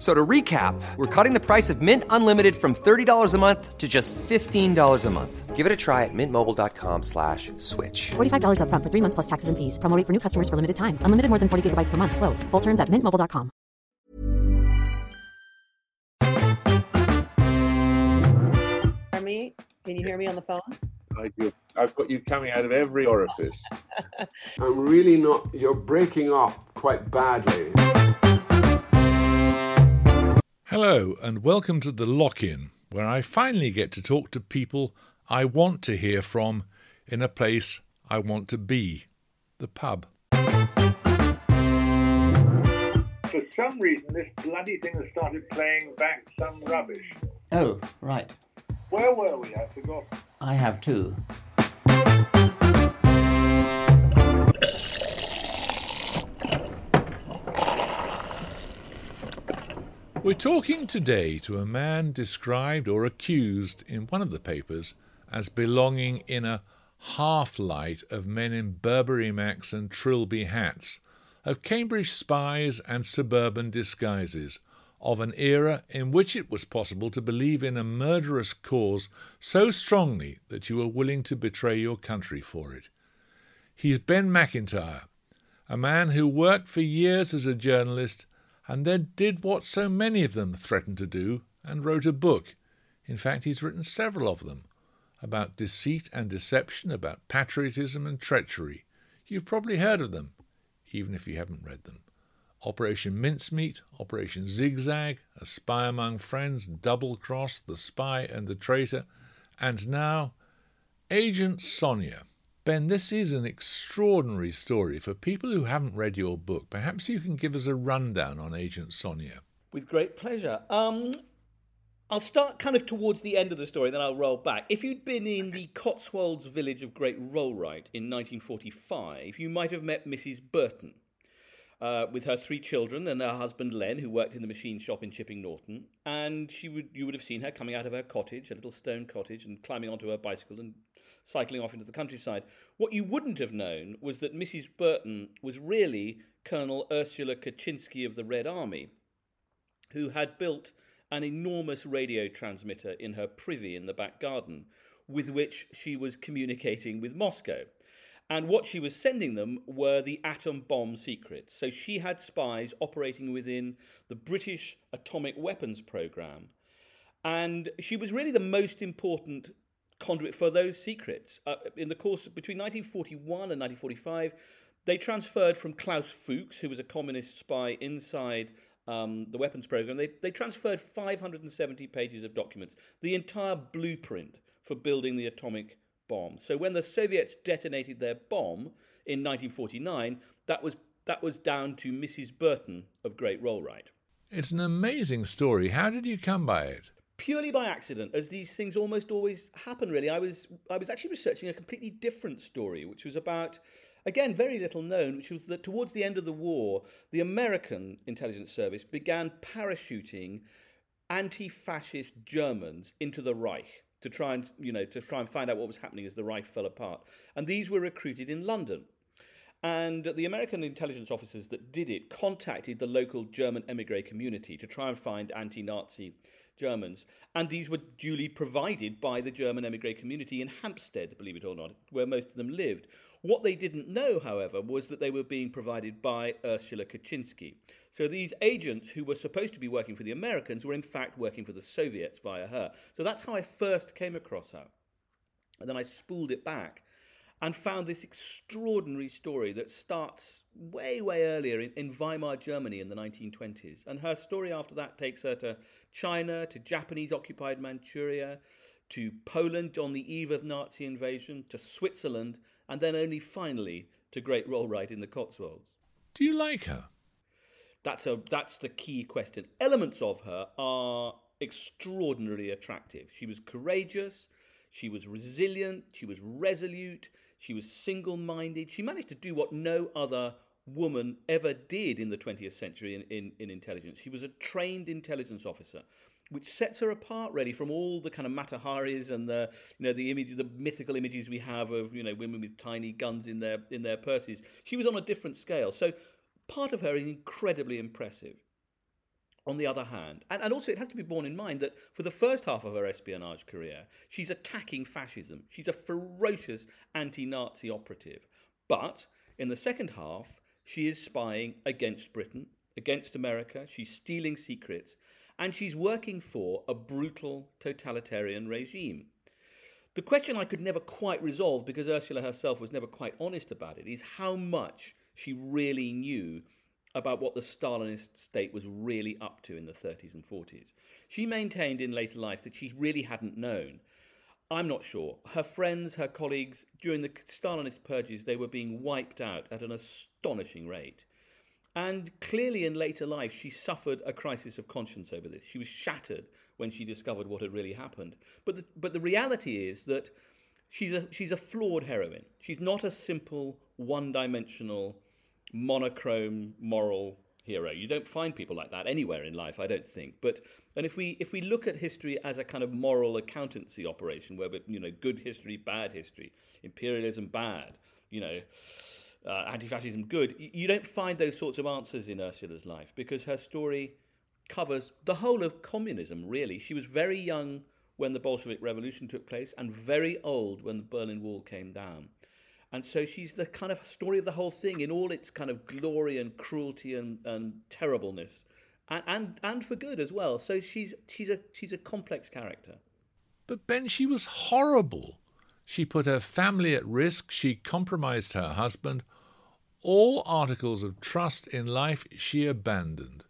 F- So to recap, we're cutting the price of Mint Unlimited from $30 a month to just $15 a month. Give it a try at mintmobile.com slash switch. $45 upfront for three months plus taxes and fees. Promo for new customers for limited time. Unlimited more than 40 gigabytes per month. Slows. Full terms at mintmobile.com. hear me? Can you hear me on the phone? I do. I've got you coming out of every orifice. I'm really not. You're breaking up quite badly. Hello, and welcome to the Lock In, where I finally get to talk to people I want to hear from in a place I want to be the pub. For some reason, this bloody thing has started playing back some rubbish. Oh, right. Where were we? I forgot. I have too. We're talking today to a man described or accused in one of the papers as belonging in a half light of men in Burberry Macs and Trilby hats, of Cambridge spies and suburban disguises, of an era in which it was possible to believe in a murderous cause so strongly that you were willing to betray your country for it. He's Ben Macintyre, a man who worked for years as a journalist and then did what so many of them threatened to do and wrote a book. In fact, he's written several of them about deceit and deception, about patriotism and treachery. You've probably heard of them, even if you haven't read them. Operation Mincemeat, Operation Zigzag, A Spy Among Friends, Double Cross, The Spy and the Traitor, and now Agent Sonya. Ben, this is an extraordinary story. For people who haven't read your book, perhaps you can give us a rundown on Agent Sonya. With great pleasure. Um, I'll start kind of towards the end of the story, then I'll roll back. If you'd been in the Cotswolds village of Great Rollright in 1945, you might have met Mrs. Burton. Uh, with her three children and her husband Len, who worked in the machine shop in Chipping Norton, and she would you would have seen her coming out of her cottage, a little stone cottage, and climbing onto her bicycle and cycling off into the countryside. What you wouldn't have known was that Mrs. Burton was really Colonel Ursula Kuczynski of the Red Army, who had built an enormous radio transmitter in her privy in the back garden, with which she was communicating with Moscow. And what she was sending them were the atom bomb secrets. So she had spies operating within the British atomic weapons program. And she was really the most important conduit for those secrets. Uh, in the course between 1941 and 1945, they transferred from Klaus Fuchs, who was a communist spy inside um, the weapons program, they, they transferred 570 pages of documents, the entire blueprint for building the atomic bomb. So when the Soviets detonated their bomb in 1949, that was that was down to Mrs. Burton of Great Rollright. It's an amazing story. How did you come by it? Purely by accident, as these things almost always happen. Really, I was I was actually researching a completely different story, which was about. Again, very little known, which was that towards the end of the war, the American intelligence service began parachuting anti-fascist Germans into the Reich to try and you know to try and find out what was happening as the Reich fell apart. And these were recruited in London. And the American intelligence officers that did it contacted the local German emigre community to try and find anti-Nazi Germans. And these were duly provided by the German emigre community in Hampstead, believe it or not, where most of them lived. What they didn't know, however, was that they were being provided by Ursula Kuczynski. So these agents who were supposed to be working for the Americans were in fact working for the Soviets via her. So that's how I first came across her. And then I spooled it back. And found this extraordinary story that starts way, way earlier in, in, Weimar, Germany in the 1920s. And her story after that takes her to China, to Japanese occupied Manchuria, to Poland on the eve of Nazi invasion, to Switzerland, and then only finally to Great Rollright in the Cotswolds. Do you like her? That's a that's the key question. Elements of her are extraordinarily attractive. She was courageous, she was resilient, she was resolute, she was single-minded. She managed to do what no other woman ever did in the 20th century in, in, in intelligence. She was a trained intelligence officer which sets her apart really from all the kind of Mata Haris and the you know the image the mythical images we have of you know women with tiny guns in their in their purses. She was on a different scale. So part of her is incredibly impressive. On the other hand, and, and also it has to be borne in mind that for the first half of her espionage career, she's attacking fascism. She's a ferocious anti Nazi operative. But in the second half, she is spying against Britain, against America, she's stealing secrets, and she's working for a brutal totalitarian regime. The question I could never quite resolve because Ursula herself was never quite honest about it is how much she really knew about what the Stalinist state was really up to in the 30s and 40s. She maintained in later life that she really hadn't known. I'm not sure. Her friends, her colleagues, during the Stalinist purges, they were being wiped out at an astonishing rate. And clearly, in later life, she suffered a crisis of conscience over this. She was shattered when she discovered what had really happened. But the, but the reality is that she's a, she's a flawed heroine. She's not a simple, one dimensional, monochrome moral hero. You don't find people like that anywhere in life, I don't think. But and if we if we look at history as a kind of moral accountancy operation, where we you know good history, bad history, imperialism bad, you know, uh, anti-fascism good, you don't find those sorts of answers in Ursula's life because her story covers the whole of communism. Really, she was very young when the Bolshevik Revolution took place and very old when the Berlin Wall came down. And so she's the kind of story of the whole thing in all its kind of glory and cruelty and, and terribleness, and, and and for good as well. So she's she's a she's a complex character. But Ben, she was horrible. She put her family at risk, she compromised her husband. All articles of trust in life she abandoned.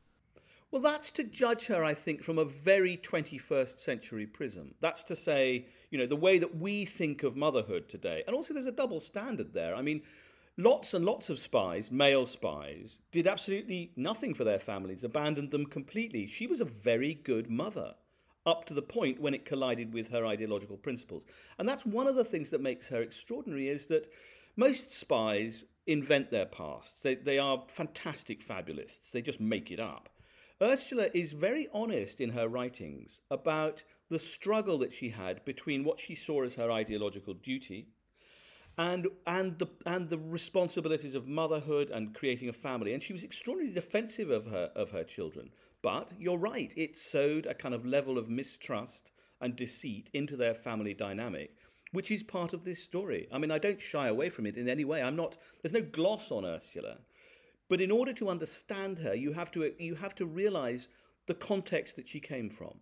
Well, that's to judge her, I think, from a very 21st century prism. That's to say, you know, the way that we think of motherhood today. And also, there's a double standard there. I mean, lots and lots of spies, male spies, did absolutely nothing for their families, abandoned them completely. She was a very good mother up to the point when it collided with her ideological principles. And that's one of the things that makes her extraordinary is that most spies invent their past. They, they are fantastic fabulists. They just make it up. Ursula is very honest in her writings about the struggle that she had between what she saw as her ideological duty and and the and the responsibilities of motherhood and creating a family. And she was extraordinarily defensive of her of her children. But you're right, it sowed a kind of level of mistrust and deceit into their family dynamic, which is part of this story. I mean, I don't shy away from it in any way. I'm not. There's no gloss on Ursula, but in order to understand her, you have to you have to realize the context that she came from.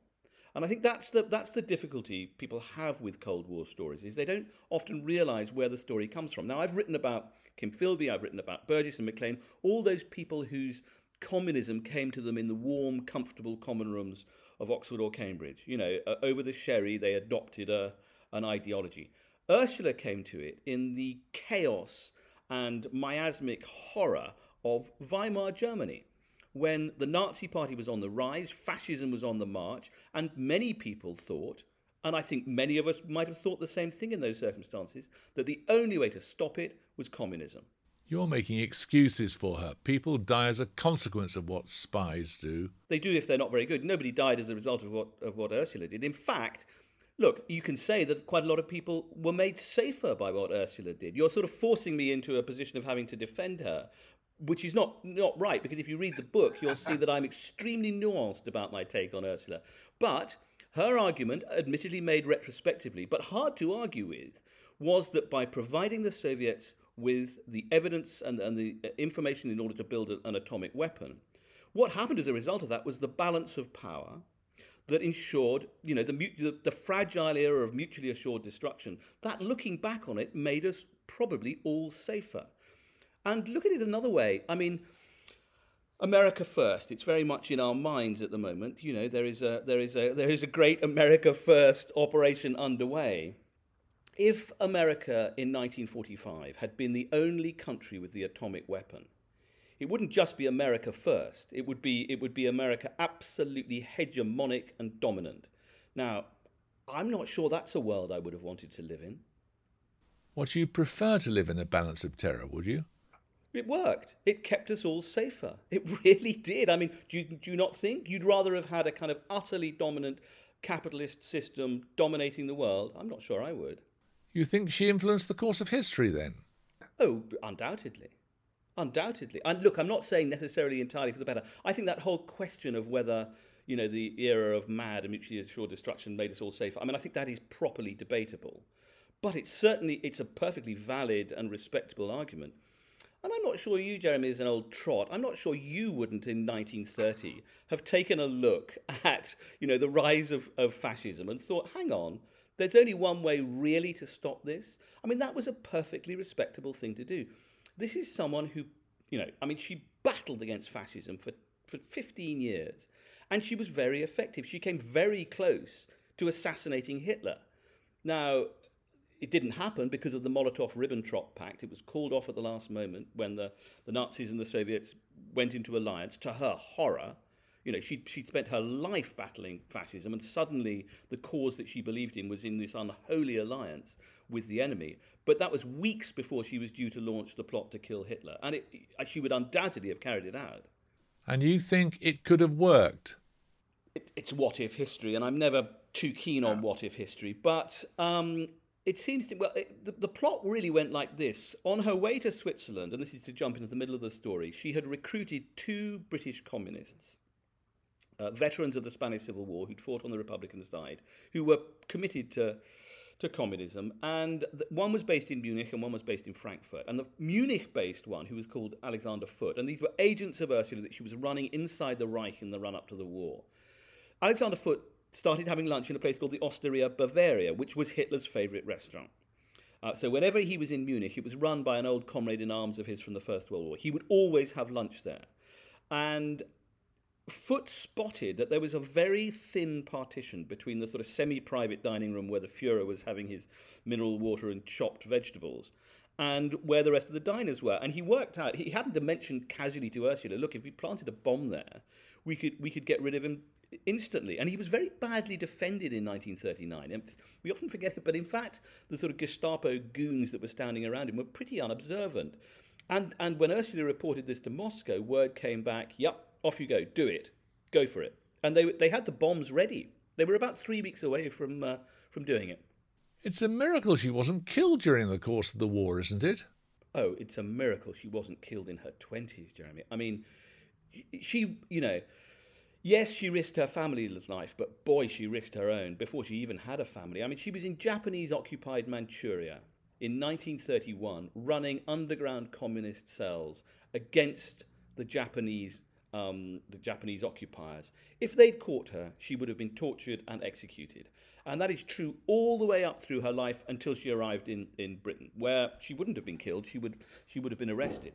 And I think that's the that's the difficulty people have with Cold War stories is they don't often realise where the story comes from. Now I've written about Kim Philby, I've written about Burgess and Maclean, all those people whose communism came to them in the warm, comfortable common rooms of Oxford or Cambridge. You know, uh, over the sherry, they adopted a, an ideology. Ursula came to it in the chaos and miasmic horror of Weimar Germany when the Nazi Party was on the rise, fascism was on the march, and many people thought, and I think many of us might have thought the same thing in those circumstances, that the only way to stop it was communism. You're making excuses for her. People die as a consequence of what spies do. They do if they're not very good. Nobody died as a result of what, of what Ursula did. In fact, look, you can say that quite a lot of people were made safer by what Ursula did. You're sort of forcing me into a position of having to defend her which is not not right because if you read the book, you'll see that I'm extremely nuanced about my take on Ursula. But her argument, admittedly made retrospectively, but hard to argue with, was that by providing the Soviets with the evidence and, and the uh, information in order to build an atomic weapon, what happened as a result of that was the balance of power that ensured, you know, the, the, the fragile era of mutually assured destruction. That, looking back on it, made us probably all safer. And look at it another way. I mean, America first. It's very much in our minds at the moment. You know, there is a there is a there is a great America first operation underway. If America in 1945 had been the only country with the atomic weapon, it wouldn't just be America first. It would be it would be America absolutely hegemonic and dominant. Now, I'm not sure that's a world I would have wanted to live in. Would you prefer to live in a balance of terror, would you? It worked. It kept us all safer. It really did. I mean, do you, do you not think you'd rather have had a kind of utterly dominant capitalist system dominating the world? I'm not sure I would. You think she influenced the course of history then? Oh, undoubtedly. Undoubtedly. And look, I'm not saying necessarily entirely for the better. I think that whole question of whether, you know, the era of mad and mutually assured destruction made us all safer, I mean, I think that is properly debatable. But it's certainly, it's a perfectly valid and respectable argument. And I'm not sure you, Jeremy, as an old trot, I'm not sure you wouldn't in 1930 have taken a look at, you know, the rise of, of fascism and thought, hang on, there's only one way really to stop this. I mean, that was a perfectly respectable thing to do. This is someone who, you know, I mean, she battled against fascism for, for 15 years and she was very effective. She came very close to assassinating Hitler. Now, it didn't happen because of the Molotov Ribbentrop Pact. It was called off at the last moment when the, the Nazis and the Soviets went into alliance. To her horror, you know, she'd, she'd spent her life battling fascism, and suddenly the cause that she believed in was in this unholy alliance with the enemy. But that was weeks before she was due to launch the plot to kill Hitler, and it, she would undoubtedly have carried it out. And you think it could have worked? It, it's what if history, and I'm never too keen on what if history, but um, it seems to well it, the, the, plot really went like this. On her way to switzerland and this is to jump into the middle of the story she had recruited two british communists uh, veterans of the spanish civil war who'd fought on the republican side who were committed to to communism. And the, one was based in munich and one was based in frankfurt. And the munich based one who was called alexander Foote and these were agents of ursula that she was running inside the reich in the run up to the war. Alexander Foote started having lunch in a place called the Osteria Bavaria, which was Hitler's favourite restaurant. Uh, so whenever he was in Munich, it was run by an old comrade in arms of his from the First World War. He would always have lunch there. And Foote spotted that there was a very thin partition between the sort of semi-private dining room where the Fuhrer was having his mineral water and chopped vegetables and where the rest of the diners were. And he worked out, he happened to mention casually to Ursula, look, if we planted a bomb there, we could, we could get rid of him instantly. And he was very badly defended in 1939. And we often forget it, but in fact, the sort of Gestapo goons that were standing around him were pretty unobservant. And, and when Ursula reported this to Moscow, word came back, yep, off you go, do it, go for it. And they, they had the bombs ready. They were about three weeks away from, uh, from doing it. It's a miracle she wasn't killed during the course of the war, isn't it? Oh, it's a miracle she wasn't killed in her 20s, Jeremy. I mean, she, you know, Yes, she risked her family's life, but boy, she risked her own before she even had a family. I mean, she was in Japanese occupied Manchuria in 1931, running underground communist cells against the Japanese, um, the Japanese occupiers. If they'd caught her, she would have been tortured and executed. And that is true all the way up through her life until she arrived in, in Britain, where she wouldn't have been killed, she would, she would have been arrested.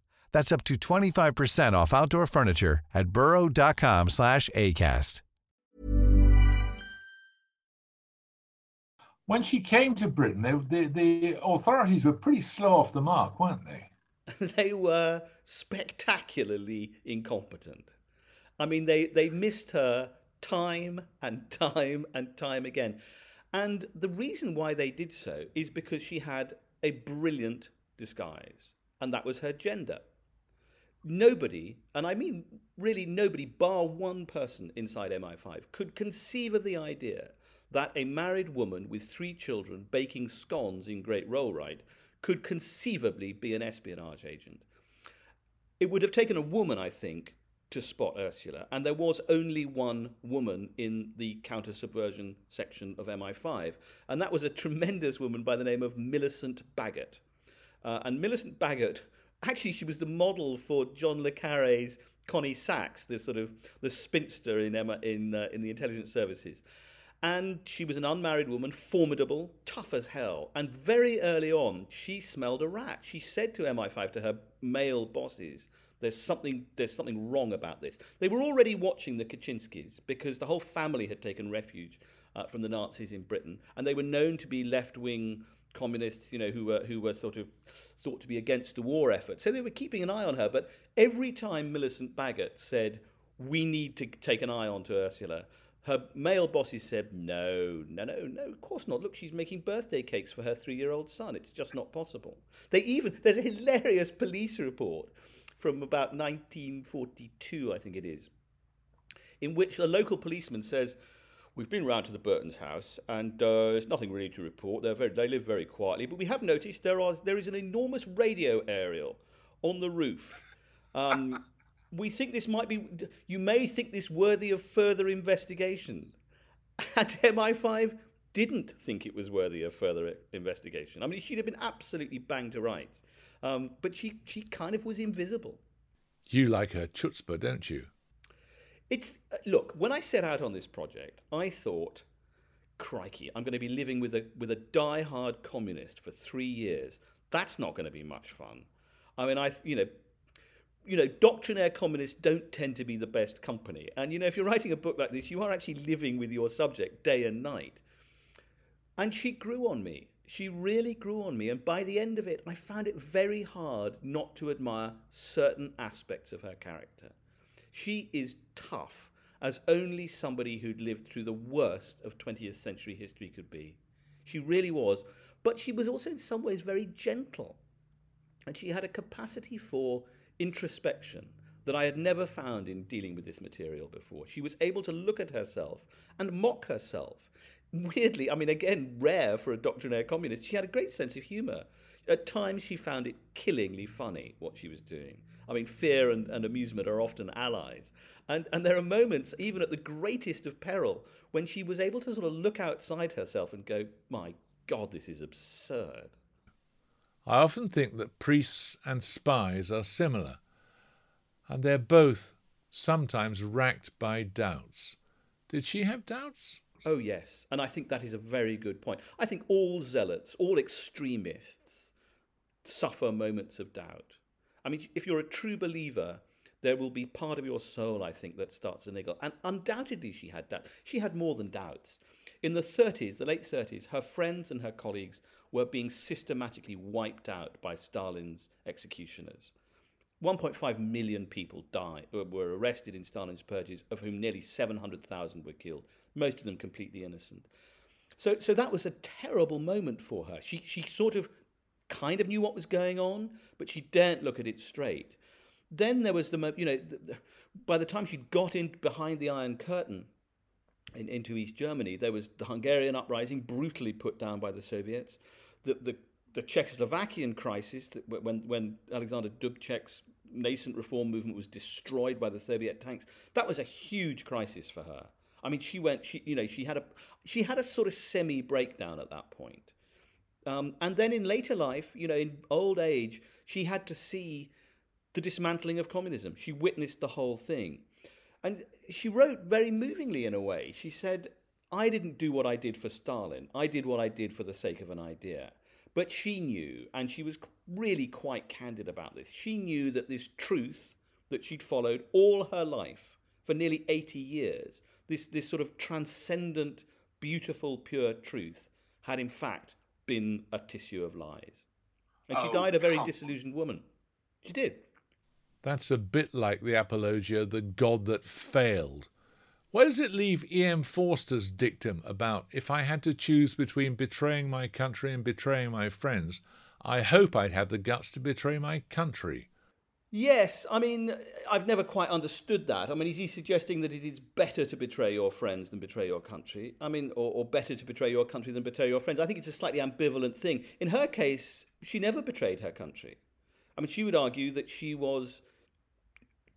That's up to 25% off outdoor furniture at burrow.com slash ACAST. When she came to Britain, they, the, the authorities were pretty slow off the mark, weren't they? they were spectacularly incompetent. I mean, they, they missed her time and time and time again. And the reason why they did so is because she had a brilliant disguise, and that was her gender. Nobody, and I mean really nobody, bar one person inside MI5, could conceive of the idea that a married woman with three children baking scones in Great Rollright could conceivably be an espionage agent. It would have taken a woman, I think, to spot Ursula, and there was only one woman in the counter subversion section of MI5, and that was a tremendous woman by the name of Milicent Bagot. Uh, and Milicent Bagot, actually, she was the model for John le Carre's Connie Sachs, the sort of the spinster in Emma in uh, in the intelligence services. And she was an unmarried woman, formidable, tough as hell. And very early on, she smelled a rat. She said to MI5, to her male bosses, there's something, there's something wrong about this. They were already watching the Kuczynskis because the whole family had taken refuge uh, from the Nazis in Britain. And they were known to be left wing communists, you know, who were, who were sort of thought to be against the war effort. So they were keeping an eye on her. But every time Milicent Bagot said, we need to take an eye on to Ursula, her male bosses said, no, no, no, no, of course not. Look, she's making birthday cakes for her three year old son. It's just not possible. They even, there's a hilarious police report from about 1942, I think it is, in which a local policeman says, We've been round to the Burton's house, and uh, there's nothing really to report. They're very, they live very quietly, but we have noticed there are there is an enormous radio aerial on the roof. Um, we think this might be, you may think this worthy of further investigation. And MI5 didn't think it was worthy of further investigation. I mean, she'd have been absolutely banged to rights. Um, but she, she kind of was invisible. You like her chutzpah, don't you? It's uh, look. When I set out on this project, I thought, "Crikey, I'm going to be living with a with a die-hard communist for three years. That's not going to be much fun." I mean, I you know, you know, doctrinaire communists don't tend to be the best company. And, you know, if you're writing a book like this, you are actually living with your subject day and night. And she grew on me. She really grew on me. And by the end of it, I found it very hard not to admire certain aspects of her character. She is tough as only somebody who'd lived through the worst of 20th century history could be. She really was. But she was also, in some ways, very gentle. And she had a capacity for introspection that I had never found in dealing with this material before. She was able to look at herself and mock herself. Weirdly, I mean, again, rare for a doctrinaire communist, she had a great sense of humour. At times, she found it killingly funny what she was doing. I mean, fear and, and amusement are often allies. And, and there are moments, even at the greatest of peril, when she was able to sort of look outside herself and go, my God, this is absurd. I often think that priests and spies are similar, and they're both sometimes racked by doubts. Did she have doubts? Oh, yes. And I think that is a very good point. I think all zealots, all extremists, suffer moments of doubt. I mean, if you're a true believer, there will be part of your soul, I think, that starts to niggle. And undoubtedly, she had doubts. She had more than doubts. In the 30s, the late 30s, her friends and her colleagues were being systematically wiped out by Stalin's executioners. 1.5 million people died, were arrested in Stalin's purges, of whom nearly 700,000 were killed, most of them completely innocent. So, so that was a terrible moment for her. She, she sort of kind of knew what was going on, but she daren't look at it straight. Then there was the, you know, by the time she'd got in behind the Iron Curtain in, into East Germany, there was the Hungarian uprising, brutally put down by the Soviets the, the, the Czechoslovakian crisis, when, when Alexander Dubček's nascent reform movement was destroyed by the Soviet tanks, that was a huge crisis for her. I mean, she went, she, you know, she had a, she had a sort of semi breakdown at that point. Um, and then in later life, you know, in old age, she had to see the dismantling of communism. She witnessed the whole thing. And she wrote very movingly in a way. She said, I didn't do what I did for Stalin. I did what I did for the sake of an idea. But she knew, and she was really quite candid about this, she knew that this truth that she'd followed all her life for nearly 80 years, this, this sort of transcendent, beautiful, pure truth, had in fact been a tissue of lies. And she Oh, died a very come disillusioned woman. She did. That's a bit like the apologia, the God that failed. Where does it leave E.M. Forster's dictum about if I had to choose between betraying my country and betraying my friends, I hope I'd have the guts to betray my country? Yes, I mean, I've never quite understood that. I mean, is he suggesting that it is better to betray your friends than betray your country? I mean, or, or better to betray your country than betray your friends? I think it's a slightly ambivalent thing. In her case, she never betrayed her country. I mean, she would argue that she was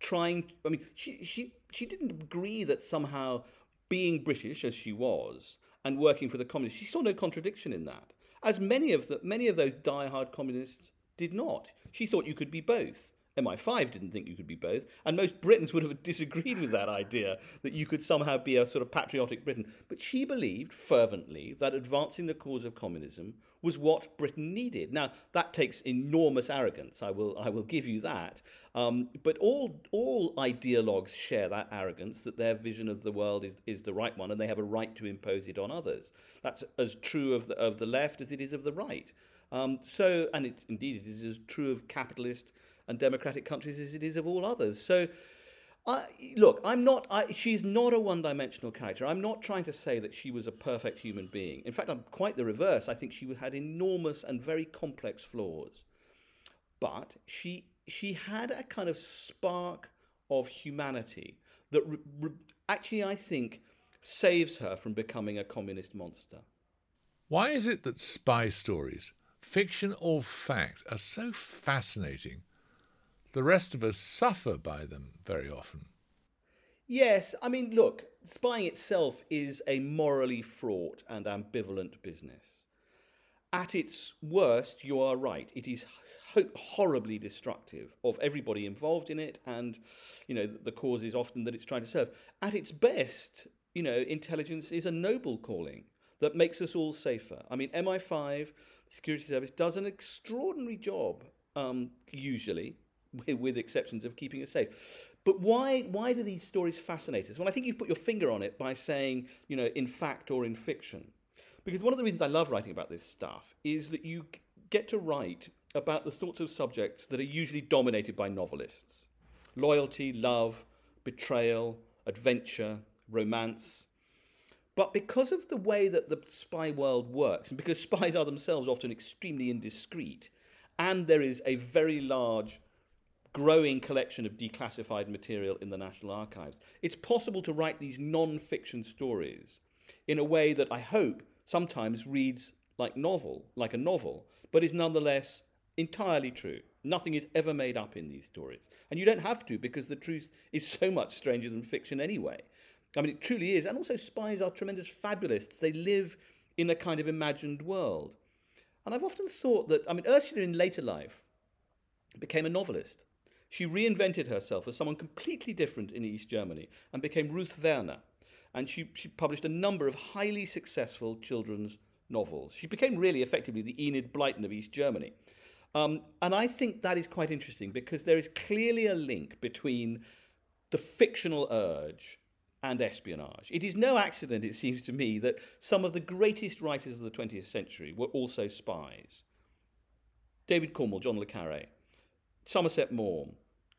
trying. I mean, she she she didn't agree that somehow being British as she was and working for the communists, she saw no contradiction in that. As many of the many of those die-hard communists did not. She thought you could be both. MI5 didn't think you could be both, and most Britons would have disagreed with that idea that you could somehow be a sort of patriotic Briton. But she believed fervently that advancing the cause of communism was what Britain needed. Now that takes enormous arrogance. I will, I will give you that. Um, but all, all ideologues share that arrogance that their vision of the world is, is the right one, and they have a right to impose it on others. That's as true of the, of the left as it is of the right. Um, so, and it, indeed, it is as true of capitalist and democratic countries as it is of all others. So, I, look, I'm not. I, she's not a one-dimensional character. I'm not trying to say that she was a perfect human being. In fact, I'm quite the reverse. I think she had enormous and very complex flaws, but she she had a kind of spark of humanity that re, re, actually, I think, saves her from becoming a communist monster. Why is it that spy stories, fiction or fact, are so fascinating? The rest of us suffer by them very often. Yes, I mean, look, spying itself is a morally fraught and ambivalent business. At its worst, you are right. It is ho- horribly destructive of everybody involved in it, and you know the cause is often that it's trying to serve. At its best, you know, intelligence is a noble calling that makes us all safer. I mean, MI5, the security service, does an extraordinary job, um, usually, with, exceptions of keeping us safe. But why, why do these stories fascinate us? Well, I think you've put your finger on it by saying, you know, in fact or in fiction. Because one of the reasons I love writing about this stuff is that you get to write about the sorts of subjects that are usually dominated by novelists loyalty, love, betrayal, adventure, romance. But because of the way that the spy world works, and because spies are themselves often extremely indiscreet, and there is a very large growing collection of declassified material in the National Archives, it's possible to write these non fiction stories in a way that I hope sometimes reads like novel, like a novel, but is nonetheless entirely true. Nothing is ever made up in these stories. And you don't have to because the truth is so much stranger than fiction anyway. I mean, it truly is. And also, spies are tremendous fabulists. They live in a kind of imagined world. And I've often thought that, I mean, Ursula in later life became a novelist. She reinvented herself as someone completely different in East Germany and became Ruth Werner. And she, she published a number of highly successful children's novels. She became really effectively the Enid Blyton of East Germany. Um, and I think that is quite interesting because there is clearly a link between the fictional urge and espionage. It is no accident, it seems to me, that some of the greatest writers of the 20th century were also spies. David Cornwell, John le Carre, Somerset Maugham,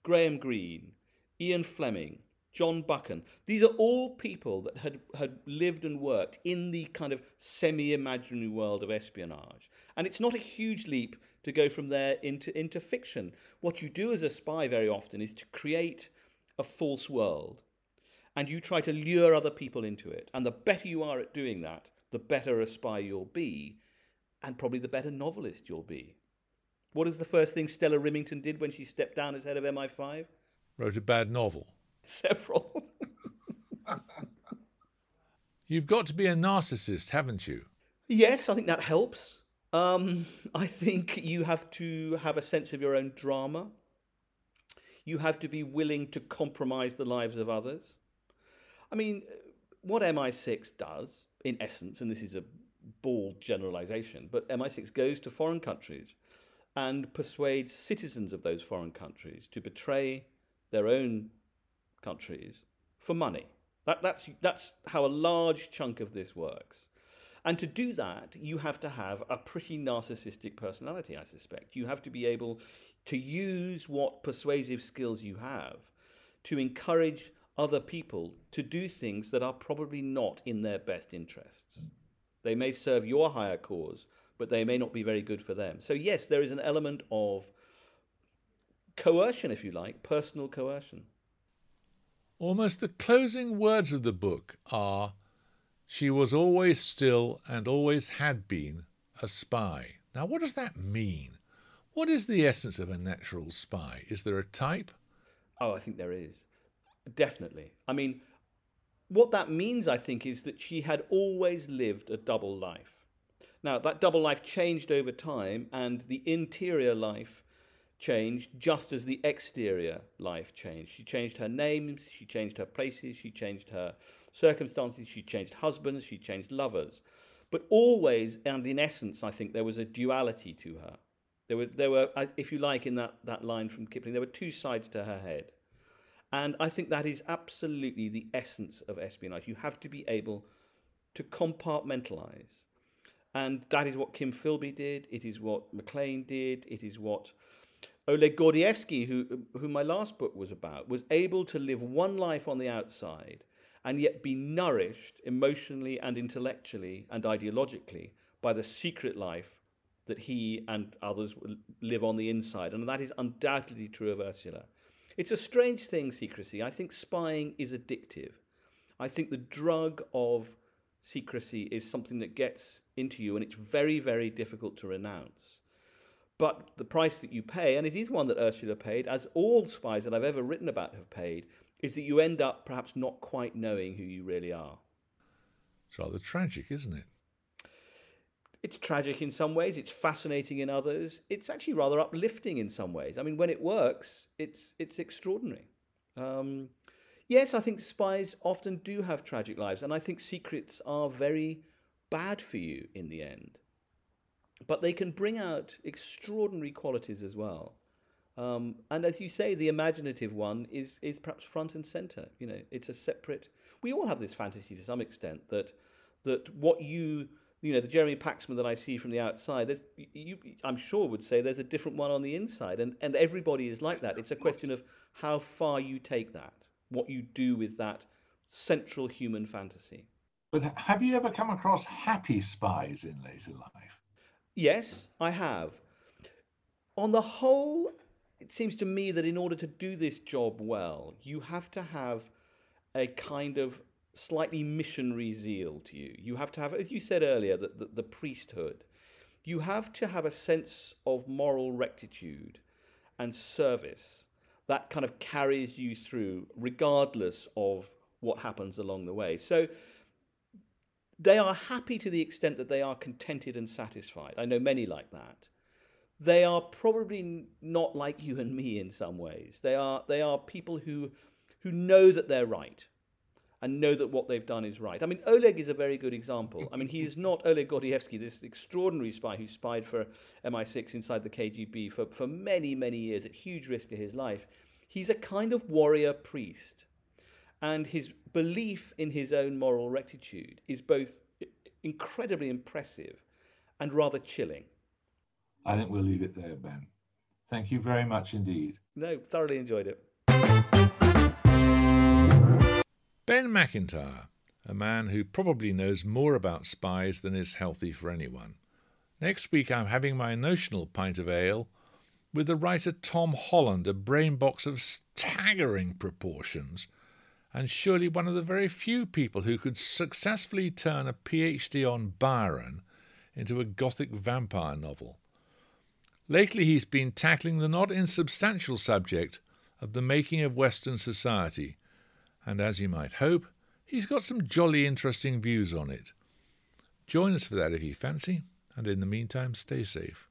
Graham Greene, Ian Fleming, John Buchan. These are all people that had, had lived and worked in the kind of semi imaginary world of espionage. And it's not a huge leap to go from there into, into fiction. What you do as a spy very often is to create a false world and you try to lure other people into it. And the better you are at doing that, the better a spy you'll be, and probably the better novelist you'll be. What is the first thing Stella Rimington did when she stepped down as head of MI5? Wrote a bad novel. Several. You've got to be a narcissist, haven't you? yes, I think that helps. Um, I think you have to have a sense of your own drama. You have to be willing to compromise the lives of others. I mean, what MI6 does, in essence, and this is a bald generalization, but MI6 goes to foreign countries and persuade citizens of those foreign countries to betray their own countries for money. That, that's, that's how a large chunk of this works. And to do that, you have to have a pretty narcissistic personality, I suspect. You have to be able to use what persuasive skills you have to encourage other people to do things that are probably not in their best interests. They may serve your higher cause, but they may not be very good for them. So, yes, there is an element of coercion, if you like, personal coercion. Almost the closing words of the book are She was always still and always had been a spy. Now, what does that mean? What is the essence of a natural spy? Is there a type? Oh, I think there is. Definitely. I mean, what that means, I think, is that she had always lived a double life. Now, that double life changed over time, and the interior life changed just as the exterior life changed. She changed her names, she changed her places, she changed her circumstances, she changed husbands, she changed lovers. But always, and in essence, I think there was a duality to her. There were, there were, uh, if you like, in that, that line from Kipling, there were two sides to her head. And I think that is absolutely the essence of espionage. You have to be able to compartmentalize. And that is what Kim Philby did. It is what Maclean did. It is what Oleg Gordievsky, who, who my last book was about, was able to live one life on the outside and yet be nourished emotionally and intellectually and ideologically by the secret life that he and others live on the inside. And that is undoubtedly true of Ursula. It's a strange thing, secrecy. I think spying is addictive. I think the drug of secrecy is something that gets into you and it's very, very difficult to renounce. But the price that you pay, and it is one that Ursula paid, as all spies that I've ever written about have paid, is that you end up perhaps not quite knowing who you really are. It's rather tragic, isn't it? It's tragic in some ways, it's fascinating in others, it's actually rather uplifting in some ways. I mean, when it works, it's, it's extraordinary. Um, yes, I think spies often do have tragic lives, and I think secrets are very bad for you in the end. But they can bring out extraordinary qualities as well. Um, and as you say, the imaginative one is is perhaps front and center. You know, it's a separate. We all have this fantasy to some extent that that what you you know the Jeremy Paxman that I see from the outside. There's you, I'm sure would say there's a different one on the inside, and and everybody is like that. It's a question of how far you take that, what you do with that central human fantasy. But have you ever come across happy spies in later life? Yes, I have. On the whole, it seems to me that in order to do this job well, you have to have a kind of slightly missionary zeal to you. You have to have, as you said earlier, the, the, the priesthood. You have to have a sense of moral rectitude and service that kind of carries you through, regardless of what happens along the way. So they are happy to the extent that they are contented and satisfied. I know many like that they are probably not like you and me in some ways. They are they are people who who know that they're right and know that what they've done is right. I mean, Oleg is a very good example. I mean, he is not Oleg Gordievsky, this extraordinary spy who spied for MI6 inside the KGB for, for many, many years at huge risk to his life. He's a kind of warrior priest. And his belief in his own moral rectitude is both incredibly impressive and rather chilling. I think we'll leave it there, Ben. Thank you very much indeed. No, thoroughly enjoyed it. Ben Macintyre, a man who probably knows more about spies than is healthy for anyone. Next week I'm having my notional pint of ale with the writer Tom Holland, a brain box of staggering proportions, and surely one of the very few people who could successfully turn a PhD on Byron into a gothic vampire novel. Lately, he's been tackling the not insubstantial subject of the making of Western society, and as you might hope, he's got some jolly interesting views on it. Join us for that if you fancy, And in the meantime, stay safe.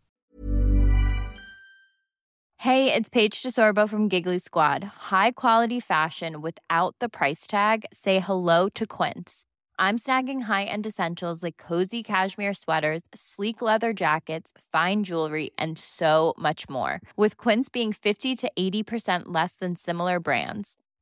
Hey, it's Paige DeSorbo from Giggly Squad. High quality fashion without the price tag? Say hello to Quince. I'm snagging high end essentials like cozy cashmere sweaters, sleek leather jackets, fine jewelry, and so much more. With Quince being 50 to 80% less than similar brands.